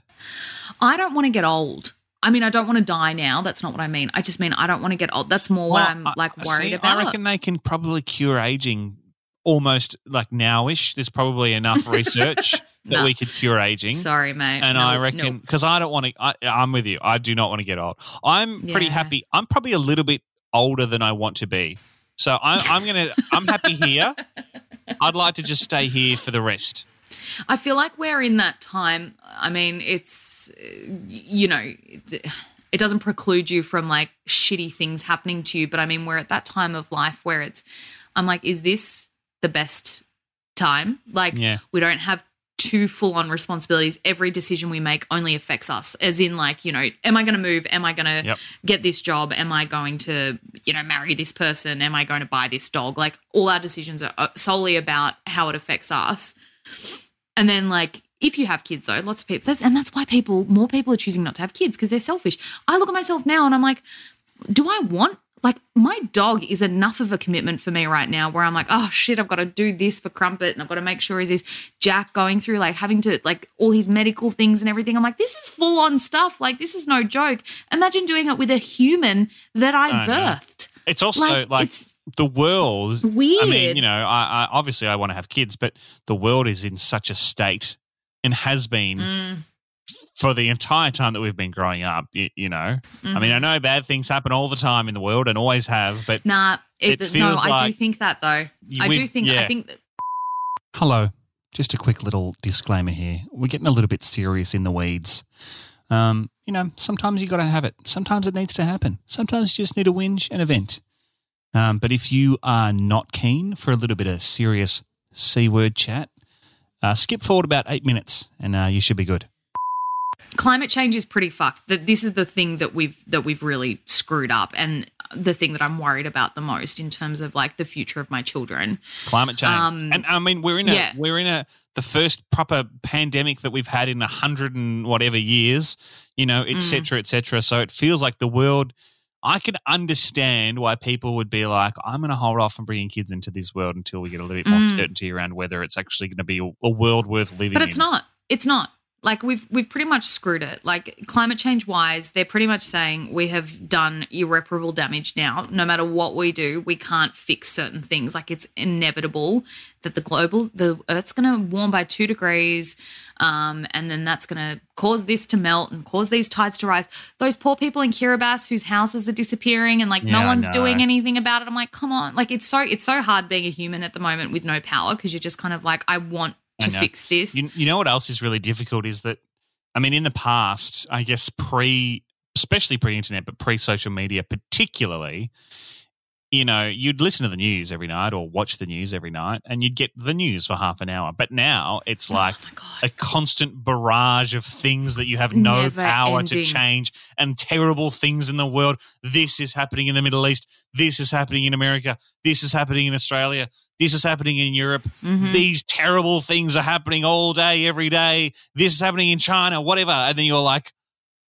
I don't want to get old. I mean, I don't want to die now. That's not what I mean. I just mean I don't want to get old. That's more what I'm like worried see, about. I reckon they can probably cure aging almost like nowish. There's probably enough research that No. we could cure aging. Sorry, mate. And No, I reckon because I don't want to. I, I'm with you. I do not want to get old. I'm pretty happy. I'm probably a little bit older than I want to be. So I'm, I'm gonna. I'm happy here. I'd like to just stay here for the rest. I feel like we're in that time. I mean, it's you know, it, it doesn't preclude you from like shitty things happening to you, but I mean, we're at that time of life where it's I'm like, is this the best time? Like Yeah. we don't have two full on responsibilities. Every decision we make only affects us. As in like, you know, am I going to move? Am I going to Yep. get this job? Am I going to, you know, marry this person? Am I going to buy this dog? Like all our decisions are uh, solely about how it affects us. And then, like, if you have kids, though, lots of people, that's, and that's why people, more people are choosing not to have kids because they're selfish. I look at myself now and I'm like, do I want, like, my dog is enough of a commitment for me right now where I'm like, oh shit, I've got to do this for Crumpet and I've got to make sure he's this Jack going through, like, having to, like, all his medical things and everything. I'm like, this is full on stuff. Like, this is no joke. Imagine doing it with a human that I, I know. birthed. It's also Like, like, it's the world. Weird. I mean, you know, I, I obviously I want to have kids, but the world is in such a state and has been Mm, for the entire time that we've been growing up. You, you know, I mean, I mhm. know bad things happen all the time in the world and always have, but Nah, It it, no, feels I do think that though. I do think. yeah. I think that Hello. Just a quick little disclaimer here. We're getting a little bit serious in the weeds. Um, you know, sometimes you got to have it. Sometimes it needs to happen. Sometimes you just need a whinge and a vent. Um, but if you are not keen for a little bit of serious C word chat, uh, skip forward about eight minutes and uh, you should be good. Climate change is pretty fucked. That this is the thing that we've that we've really screwed up, and the thing that I'm worried about the most in terms of like the future of my children. Climate change. Um, and I mean, we're in a, yeah. we're in a, the first proper pandemic that we've had in a hundred and whatever years, you know, Mm. et cetera, et cetera. So it feels like the world, I can understand why people would be like, I'm going to hold off on bringing kids into this world until we get a little bit more Mm. certainty around whether it's actually going to be a, a world worth living in But it's in. not. It's not. Like we've we've pretty much screwed it. Like climate change wise, they're pretty much saying we have done irreparable damage now. No matter what we do, we can't fix certain things. Like it's inevitable that the global the Earth's going to warm by two degrees. um, and then that's going to cause this to melt and cause these tides to rise. Those poor people in Kiribati whose houses are disappearing and like Yeah, no one's know. doing anything about it. I'm like, come on, like it's so it's so hard being a human at the moment with no power because you're just kind of like, I want to fix this. You, you know what else is really difficult is that, I mean, in the past, I guess pre, especially pre internet, but pre social media particularly, you know, you'd listen to the news every night or watch the news every night and you'd get the news for half an hour. But now it's oh like oh a constant barrage of things that you have no Never power to change and terrible things in the world. This is happening in the Middle East. This is happening in America. This is happening in Australia. This is happening in Europe. Mhm. These terrible things are happening all day, every day. This is happening in China, whatever. And then you're like,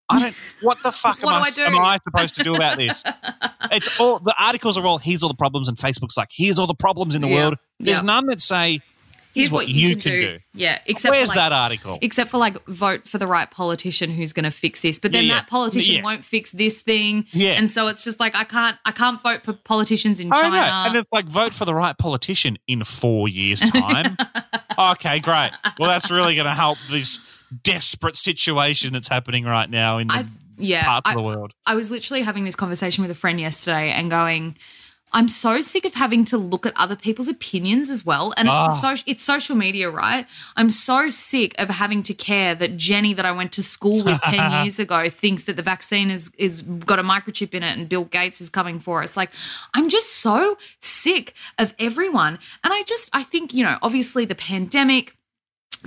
I don't, what the fuck What am, I, I am I supposed to do about this? it's all, the articles are all, here's all the problems. And Facebook's like, here's all the problems in the Yeah. world. There's Yeah. none that say, here's, what, you, can, do. Yeah, except Where's for like, that article? Except for like vote for the right politician who's going to fix this, but then Yeah, yeah. that politician Yeah. won't fix this thing, Yeah. and so it's just like I can't I can't vote for politicians in I China. know. And it's like vote for the right politician in four years' time. okay, great. Well, that's really going to help this desperate situation that's happening right now in the I yeah, parts I, of the world. I was literally having this conversation with a friend yesterday and going, I'm so sick of having to look at other people's opinions as well. And Ah. it's, so, it's social media, right? I'm so sick of having to care that Jenny, that I went to school with 10 years ago, thinks that the vaccine is, is got a microchip in it and Bill Gates is coming for us. Like, I'm just so sick of everyone. And I just, I think, you know, obviously the pandemic,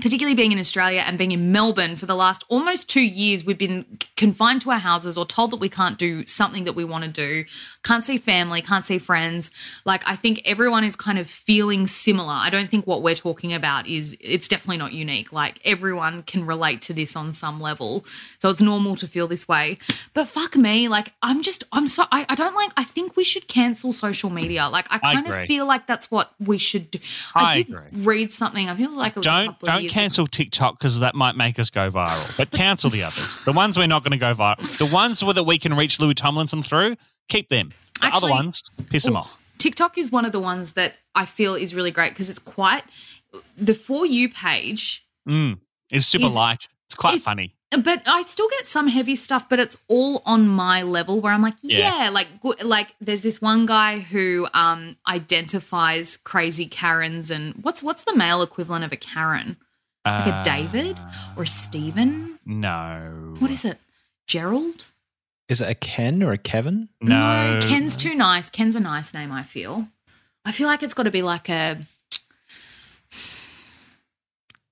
particularly being in Australia and being in Melbourne for the last almost two years, we've been confined to our houses or told that we can't do something that we want to do, can't see family, can't see friends. Like, I think everyone is kind of feeling similar. I don't think what we're talking about is, it's definitely not unique. Like, everyone can relate to this on some level. So it's normal to feel this way. But fuck me, like, I'm just, I'm so, I, I don't like, I think we should cancel social media. Like, I I kind agree. of feel like that's what we should do. I did agree. read something, I feel like it was Don't couple don't years cancel TikTok because that might make us go viral. But cancel the others. The ones we're not going to go viral. The ones that we can reach Louis Tomlinson through, keep them. The Actually- other ones, piss them off. TikTok is one of the ones that I feel is really great because it's quite the for you page. Mm. It's super Is- light. It's quite is- funny. But I still get some heavy stuff, but it's all on my level where I'm like, Yeah. yeah, like good. Like there's this one guy who um identifies crazy Karens and what's what's the male equivalent of a Karen? Like a uh, David or a Stephen? No. What is it? Gerald? Is it a Ken or a Kevin? No. Ken's too nice. Ken's a nice name, I feel. I feel like it's got to be like a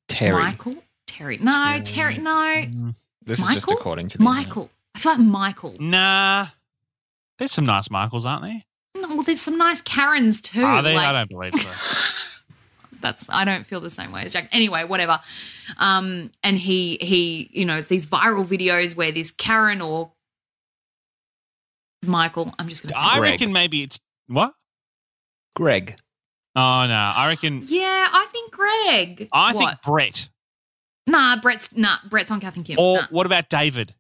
Terry. Michael? Terry. No, Terry. No. Mm, this Michael? is just according to the internet. Michael. I feel like Michael. Nah. There's some nice Michaels, aren't there? No, well, there's some nice Karens too. Are they? like- I don't believe so. that's I don't feel the same way as Jack. Anyway, whatever. Um, and he he, you know, it's these viral videos where this Karen or Michael, I'm just gonna say I Greg. reckon maybe it's what? Greg. Oh no, I reckon Yeah, I think Greg. I What? think Brett. Nah, Brett's nah, Brett's on Kath and Kim. Or Nah. what about David?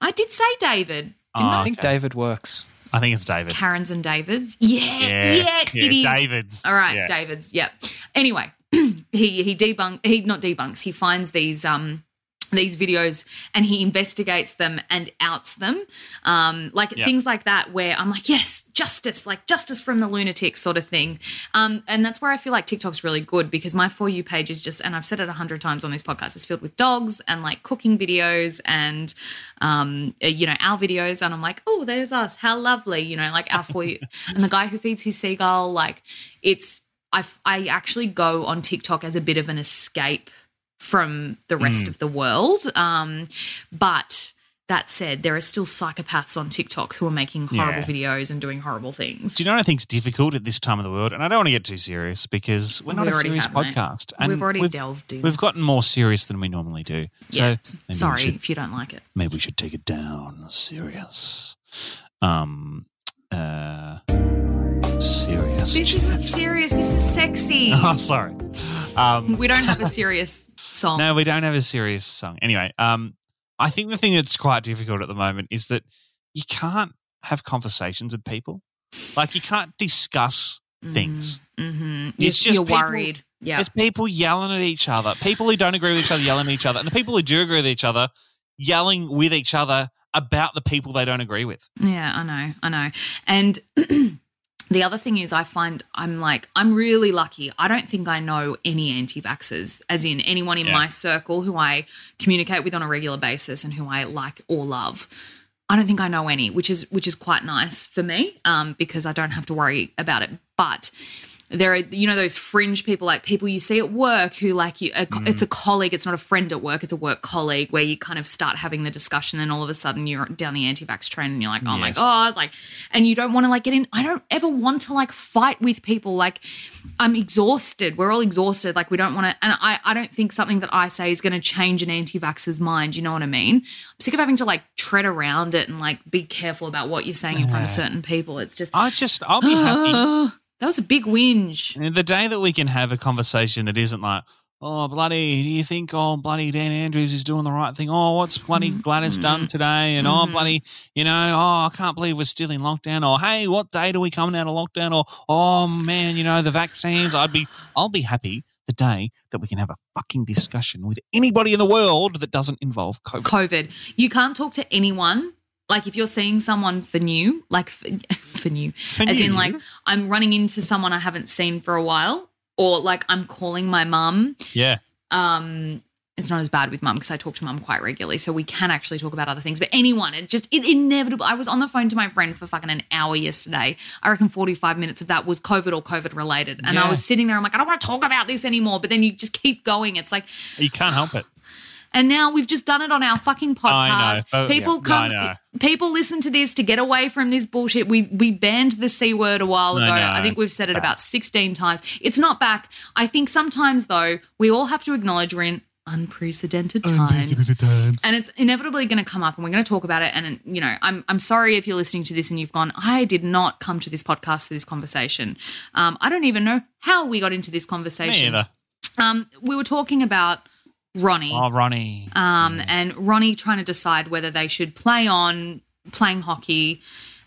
I did say David. Oh, I think okay. David works. I think it's David. Karens and Davids. Yeah, yeah, it is. David's. All right, Yeah. David's. Yeah. Anyway, he he debunk he not debunks. He finds these um these videos and he investigates them and outs them. Um, like things like that where I'm like, yes, justice, like justice from the lunatic sort of thing. Um, and that's where I feel like TikTok's really good because my For You page is just, and I've said it a hundred times on this podcast, is filled with dogs and like cooking videos and, um, uh, you know, our videos. And I'm like, oh, there's us. How lovely, you know, like our For You. and the guy who feeds his seagull, like it's, I, I actually go on TikTok as a bit of an escape from the rest Mm. of the world. Um, but that said, there are still psychopaths on TikTok who are making horrible Yeah. videos and doing horrible things. Do you know what I think's difficult at this time of the world? And I don't want to get too serious because we're not We a already serious have, mate. podcast. And we've already we've, delved in. we've gotten more serious than we normally do. So yeah, maybe sorry should- if you don't like it. maybe we should take it down serious. Um, uh, serious. This isn't serious. This is sexy. oh, sorry. Um, we don't have a serious song. no, we don't have a serious song. Anyway, um, I think the thing that's quite difficult at the moment is that you can't have conversations with people. Like you can't discuss things. Mm-hmm. It's just you're people- worried. Yeah. There's people yelling at each other. People who don't agree with each other yelling at each other, and the people who do agree with each other yelling with each other about the people they don't agree with. Yeah, I know, I know. And the other thing is, I find I'm like, I'm really lucky. I don't think I know any anti vaxxers, as in anyone in Yeah. my circle who I communicate with on a regular basis and who I like or love. I don't think I know any, which is which is quite nice for me um, because I don't have to worry about it. But there are you know those fringe people like people you see at work who like you a, co- it's a mm. colleague it's not a friend at work it's a work colleague where you kind of start having the discussion and all of a sudden you're down the anti-vax train and you're like oh my god like and you don't want to like get in i don't ever want to like fight with people like i'm exhausted we're all exhausted like we don't want to and i i don't think something that i say is going to change an anti-vaxxer's mind you know what i mean? I'm sick of having to like tread around it and like be careful about what you're saying in front of certain people it's just I just, I'll be happy. that was a big whinge And the day that we can have a conversation that isn't like, oh, bloody, do you think, oh, bloody Dan Andrews is doing the right thing? Oh, what's bloody mm-hmm. Gladys done mm-hmm. today? And oh, bloody, mm-hmm. you know, oh, I can't believe we're still in lockdown. Or hey, what date are we coming out of lockdown? Or oh, man, you know, the vaccines. I'd be, I'll be happy the day that we can have a fucking discussion with anybody in the world that doesn't involve COVID. COVID. You can't talk to anyone. Like if you're seeing someone for new, like for, for new, as in like I'm running into someone I haven't seen for a while, or like I'm calling my mum. Yeah. Um, it's not as bad with mum because I talk to mum quite regularly, so we can actually talk about other things. But anyone, it just it inevitable. I was on the phone to my friend for fucking an hour yesterday. I reckon 45 minutes of that was COVID or COVID related, and I was sitting there. I'm like, I don't want to talk about this anymore. But then you just keep going. It's like You can't help it. And now we've just done it on our fucking I know, podcast. but- people yeah, come, I know. people listen to this to get away from this bullshit. We we banned the c word a while I ago. know, I think we've said it it's about sixteen times. It's not back. I think sometimes though we all have to acknowledge we're in unprecedented times, and it's inevitably going to come up, and we're going to talk about it. And you know, I'm I'm sorry if you're listening to this and you've gone, I did not come to this podcast for this conversation. Um, I don't even know how we got into this Me conversation. either. Um, we were talking about Ronnie Oh, Ronnie. um, and Ronnie trying to decide whether they should play on playing hockey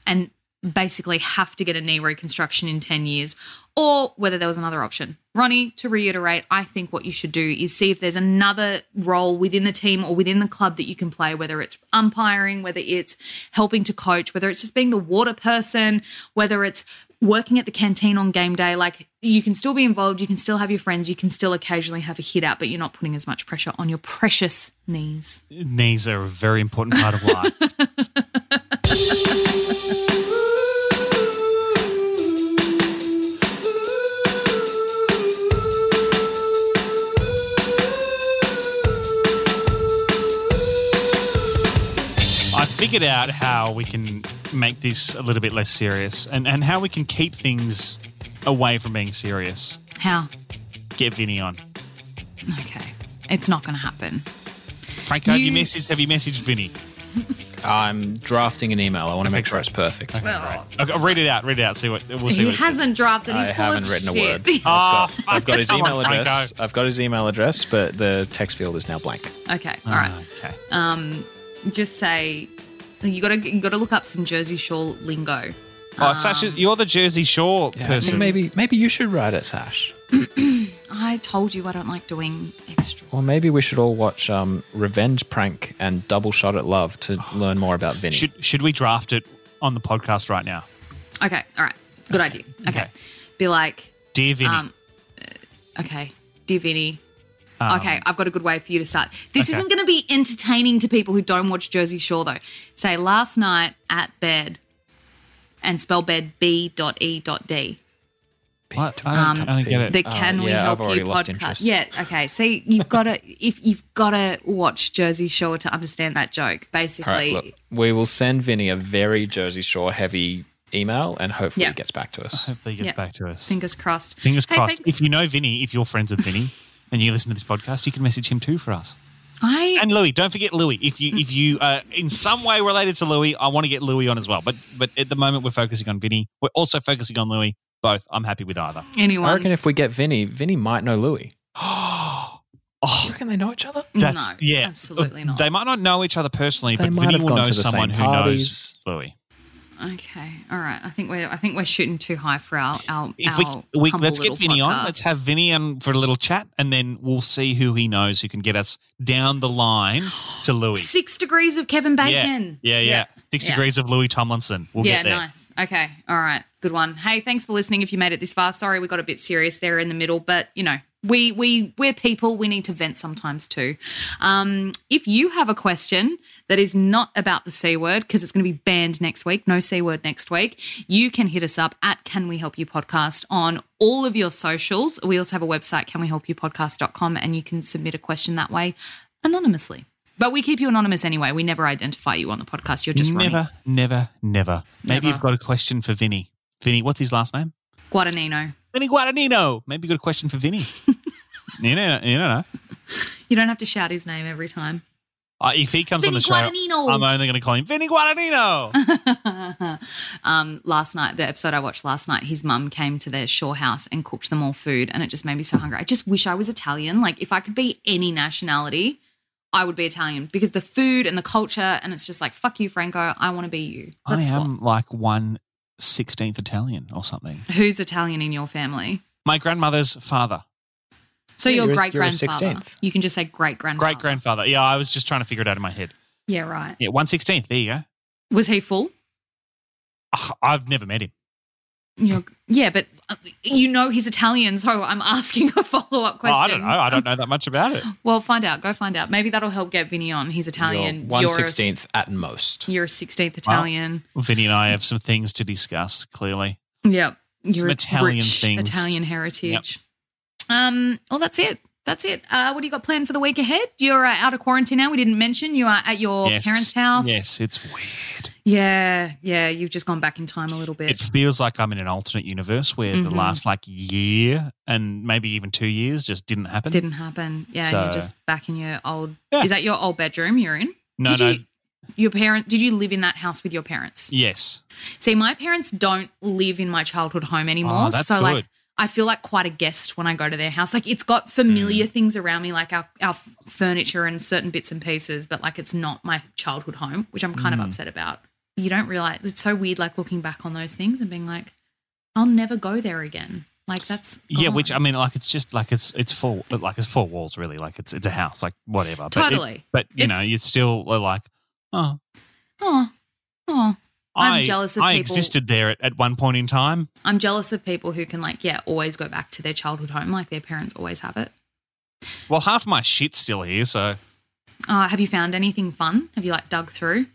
and basically have to get a knee reconstruction in 10 years or whether there was another option. Ronnie, to reiterate, I think what you should do is see if there's another role within the team or within the club that you can play, whether it's umpiring, whether it's helping to coach, whether it's just being the water person, whether it's working at the canteen on game day. Like you can still be involved, you can still have your friends, you can still occasionally have a hit out, but you're not putting as much pressure on your precious knees. Knees are a very important part of life. I figured out how we can make this a little bit less serious and, and how we can keep things away from being serious. How? Get Vinny on. Okay. It's not going to happen. Franco, have you You- messaged have you messaged Vinny? I'm drafting an email. I want to make sure it's perfect. Okay, read it out, read it out, see what we'll see He what it- hasn't drafted. He's I haven't of written a shit. word. Oh, I've got his come on, email address. Franco. I've got his email address, but the text field is now blank. okay. All right. Okay. Um, just say you got to you got to look up some Jersey Shore lingo. Oh, Sasha, you're the Jersey Shore Yeah, person. maybe maybe you should write it, Sash. I told you I don't like doing extra. Or maybe we should all watch um, Revenge Prank and Double Shot at Love to learn more about Vinny. Should should we draft it on the podcast right now? Okay. All right. Good idea. Okay. Okay. Be like, Dear Vinny. um, uh, okay, dear Vinny. Um, Okay, I've got a good way for you to start. This Okay. isn't going to be entertaining to people who don't watch Jersey Shore, though. Say last night at bed, and spell bed B dot E dot D. What? I don't, I don't get it. The Oh, Can We yeah, Help I've You podcast. interest. Yeah, okay. See, you've got to if you've got to watch Jersey Shore to understand that joke. Basically, right, look, we will send Vinny a very Jersey Shore heavy email, and hopefully Yeah. he gets back to us. Hopefully he gets Yeah. back to us. fingers crossed. Fingers Hey, crossed. thanks. If you know Vinny, if you're friends with Vinny and you listen to this podcast, you can message him too for us. I And Louis, don't forget Louis. If you if you are in some way related to Louis, I want to get Louis on as well. But but at the moment we're focusing on Vinny. We're also focusing on Louis. Both. I'm happy with either. Anyway. I reckon if we get Vinny, Vinny might know Louis. oh, You reckon they know each other? that's no, yeah. absolutely not. They might not know each other personally, They but Vinny will know someone who knows parties. Louis. Okay. All right. I think we're I think we're shooting too high for our our, If our we, we let's get Vinny on. Let's have Vinny on for a little chat, and then we'll see who he knows who can get us down the line to Louis. six degrees of Kevin Bacon. Yeah, yeah, yeah. Six Yeah. degrees of Louis Tomlinson. We'll yeah, get there. nice. Okay. All right. Good one. Hey, thanks for listening. If you made it this far, sorry we got a bit serious there in the middle, but you know, we we we're people. We need to vent sometimes too. Um, if you have a question that is not about the c word because it's going to be banned next week, no c word next week, you can hit us up at Can We Help You Podcast on all of your socials. We also have a website, canwehelpyoupodcast.com, and you can submit a question that way anonymously. But we keep you anonymous anyway. We never identify you on the podcast. You're just. Never, never, never. Maybe Never. you've got a question for Vinny. Vinny, what's his last name? Guadagnino. Vinny Guadagnino. Maybe you've got a question for Vinny. you know, you don't know. You don't have to shout his name every time. Uh, if he comes on Vinny the show, Guadagnino. I'm only going to call him Vinny Guadagnino. um, last night, the episode I watched last night, his mum came to their shore house and cooked them all food, and it just made me so hungry. I just wish I was Italian. Like, if I could be any nationality, I would be Italian because the food and the culture, and it's just like, fuck you, Franco. I want to be you. I That's am like one sixteenth Italian or something. Who's Italian in your family? My grandmother's father, So Yeah, your you're a- great you're a grandfather. 16th. You can just say great grandfather. great grandfather. Yeah, I was just trying to figure it out in my head. Yeah, right. Yeah, one sixteenth. There you go. Was he full? Ugh, I've never met him. You're, yeah, but uh, you know he's Italian, so I'm asking a follow up Oh, question. I don't know. I don't know that much about it. Well, find out. Go find out. Maybe that'll help get Vinny on. He's Italian. One You're a- sixteenth at most. You're a 16th Italian. Vinny and I have some things to discuss. Clearly, Yep. You're Some Italian rich things. Italian heritage. Um. Well, that's it. That's it. Uh, what do you got planned for the week ahead? You're uh, out of quarantine now. We didn't mention you are at your yes. parents' house. Yes, it's weird. Yeah. Yeah. You've just gone back in time a little bit. It feels like I'm in an alternate universe where the Mhm. last like year and maybe even two years just didn't happen. Didn't happen. Yeah. So- you're just back in your old. Yeah. Is that your old bedroom you're in? no, did no. You, your parent? Did you live in that house with your parents? yes. See, my parents don't live in my childhood home anymore. Oh, so like. I feel like quite a guest when I go to their house. Like it's got Mm. familiar things around me, like our, our furniture and certain bits and pieces, but like it's not my childhood home, which I'm kind of Mm. upset about. You don't realize it's so weird, like looking back on those things and being like, I'll never go there again. Like that's Yeah, which I mean, like it's just like it's it's four like it's four walls really. Like it's it's a house, like whatever. But it- Totally. but you know, It's- you still are like, oh, oh, oh. I'm I, jealous of I people- existed there at, at one point in time. I'm jealous of people who can like, yeah, always go back to their childhood home, like their parents always have it. Well, half my shit's still here, so Uh, have you found anything fun? Have you like dug through?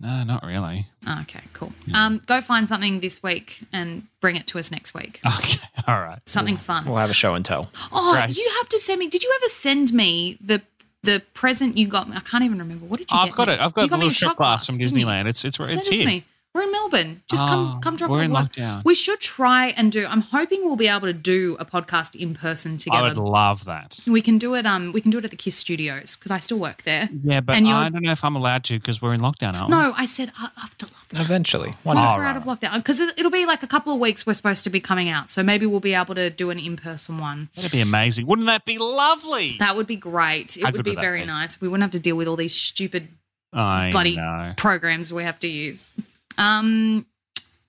No, not really. Oh, Okay, cool. Um, go find something this week and bring it to us next week. Okay, all right. Something fun. We'll have a show and tell. Oh, Great. you have to send me. Did you ever send me the the present you got me? I can't even remember. What did you? I've got me? it. I've You got the me little a shot glass from didn't? Disneyland. It's it's Send it's it here. to me. We're in Melbourne. Just Oh, come come drop we're in line. lockdown. We should try and do. I'm hoping we'll be able to do a podcast in person together. I would love that. we can do it. Um, we can do it at the KIIS Studios because I still work there. Yeah, but And I don't know if I'm allowed to because we're in lockdown, aren't we? No, I said uh, after lockdown. Eventually. One Once Oh, we're right, out of lockdown, because it'll be like a couple of weeks. We're supposed to be coming out, so maybe we'll be able to do an in-person one. That'd be amazing. Wouldn't that be lovely? That would be great. It How would be very be? nice. We wouldn't have to deal with all these stupid I bloody know. programs we have to use. Um,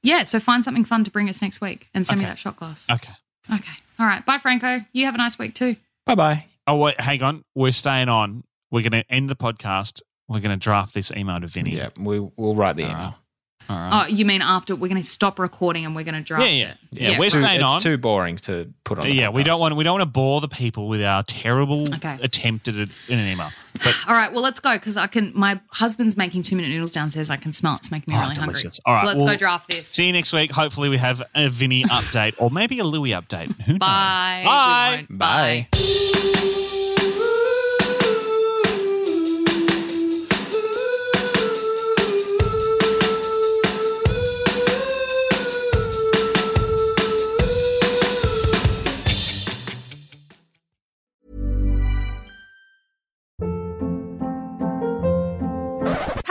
yeah. So find something fun to bring us next week and send me that shot glass. Okay. Okay. All right. Bye, Franco. You have a nice week too. Bye bye. Oh wait, hang on. We're staying on. We're going to end the podcast. We're going to draft this email to Vinny. Yeah, we, we'll write the All email. right. All right. Oh, you mean after we're going to stop recording and we're going to draft Yeah, yeah. it? Yeah, it's we're too, staying it's on. It's too boring to put on. The yeah, we don't want we don't want to bore the people with our terrible Okay. attempt at it in an email. But All right, well, let's go because I can. My husband's making two minute noodles downstairs. I can smell it. It's making me Oh, really hungry. All right, so let's well, go draft this. see you next week. Hopefully, we have a Vinny update or maybe a Louis update. Who knows? Bye. Bye. We. Bye.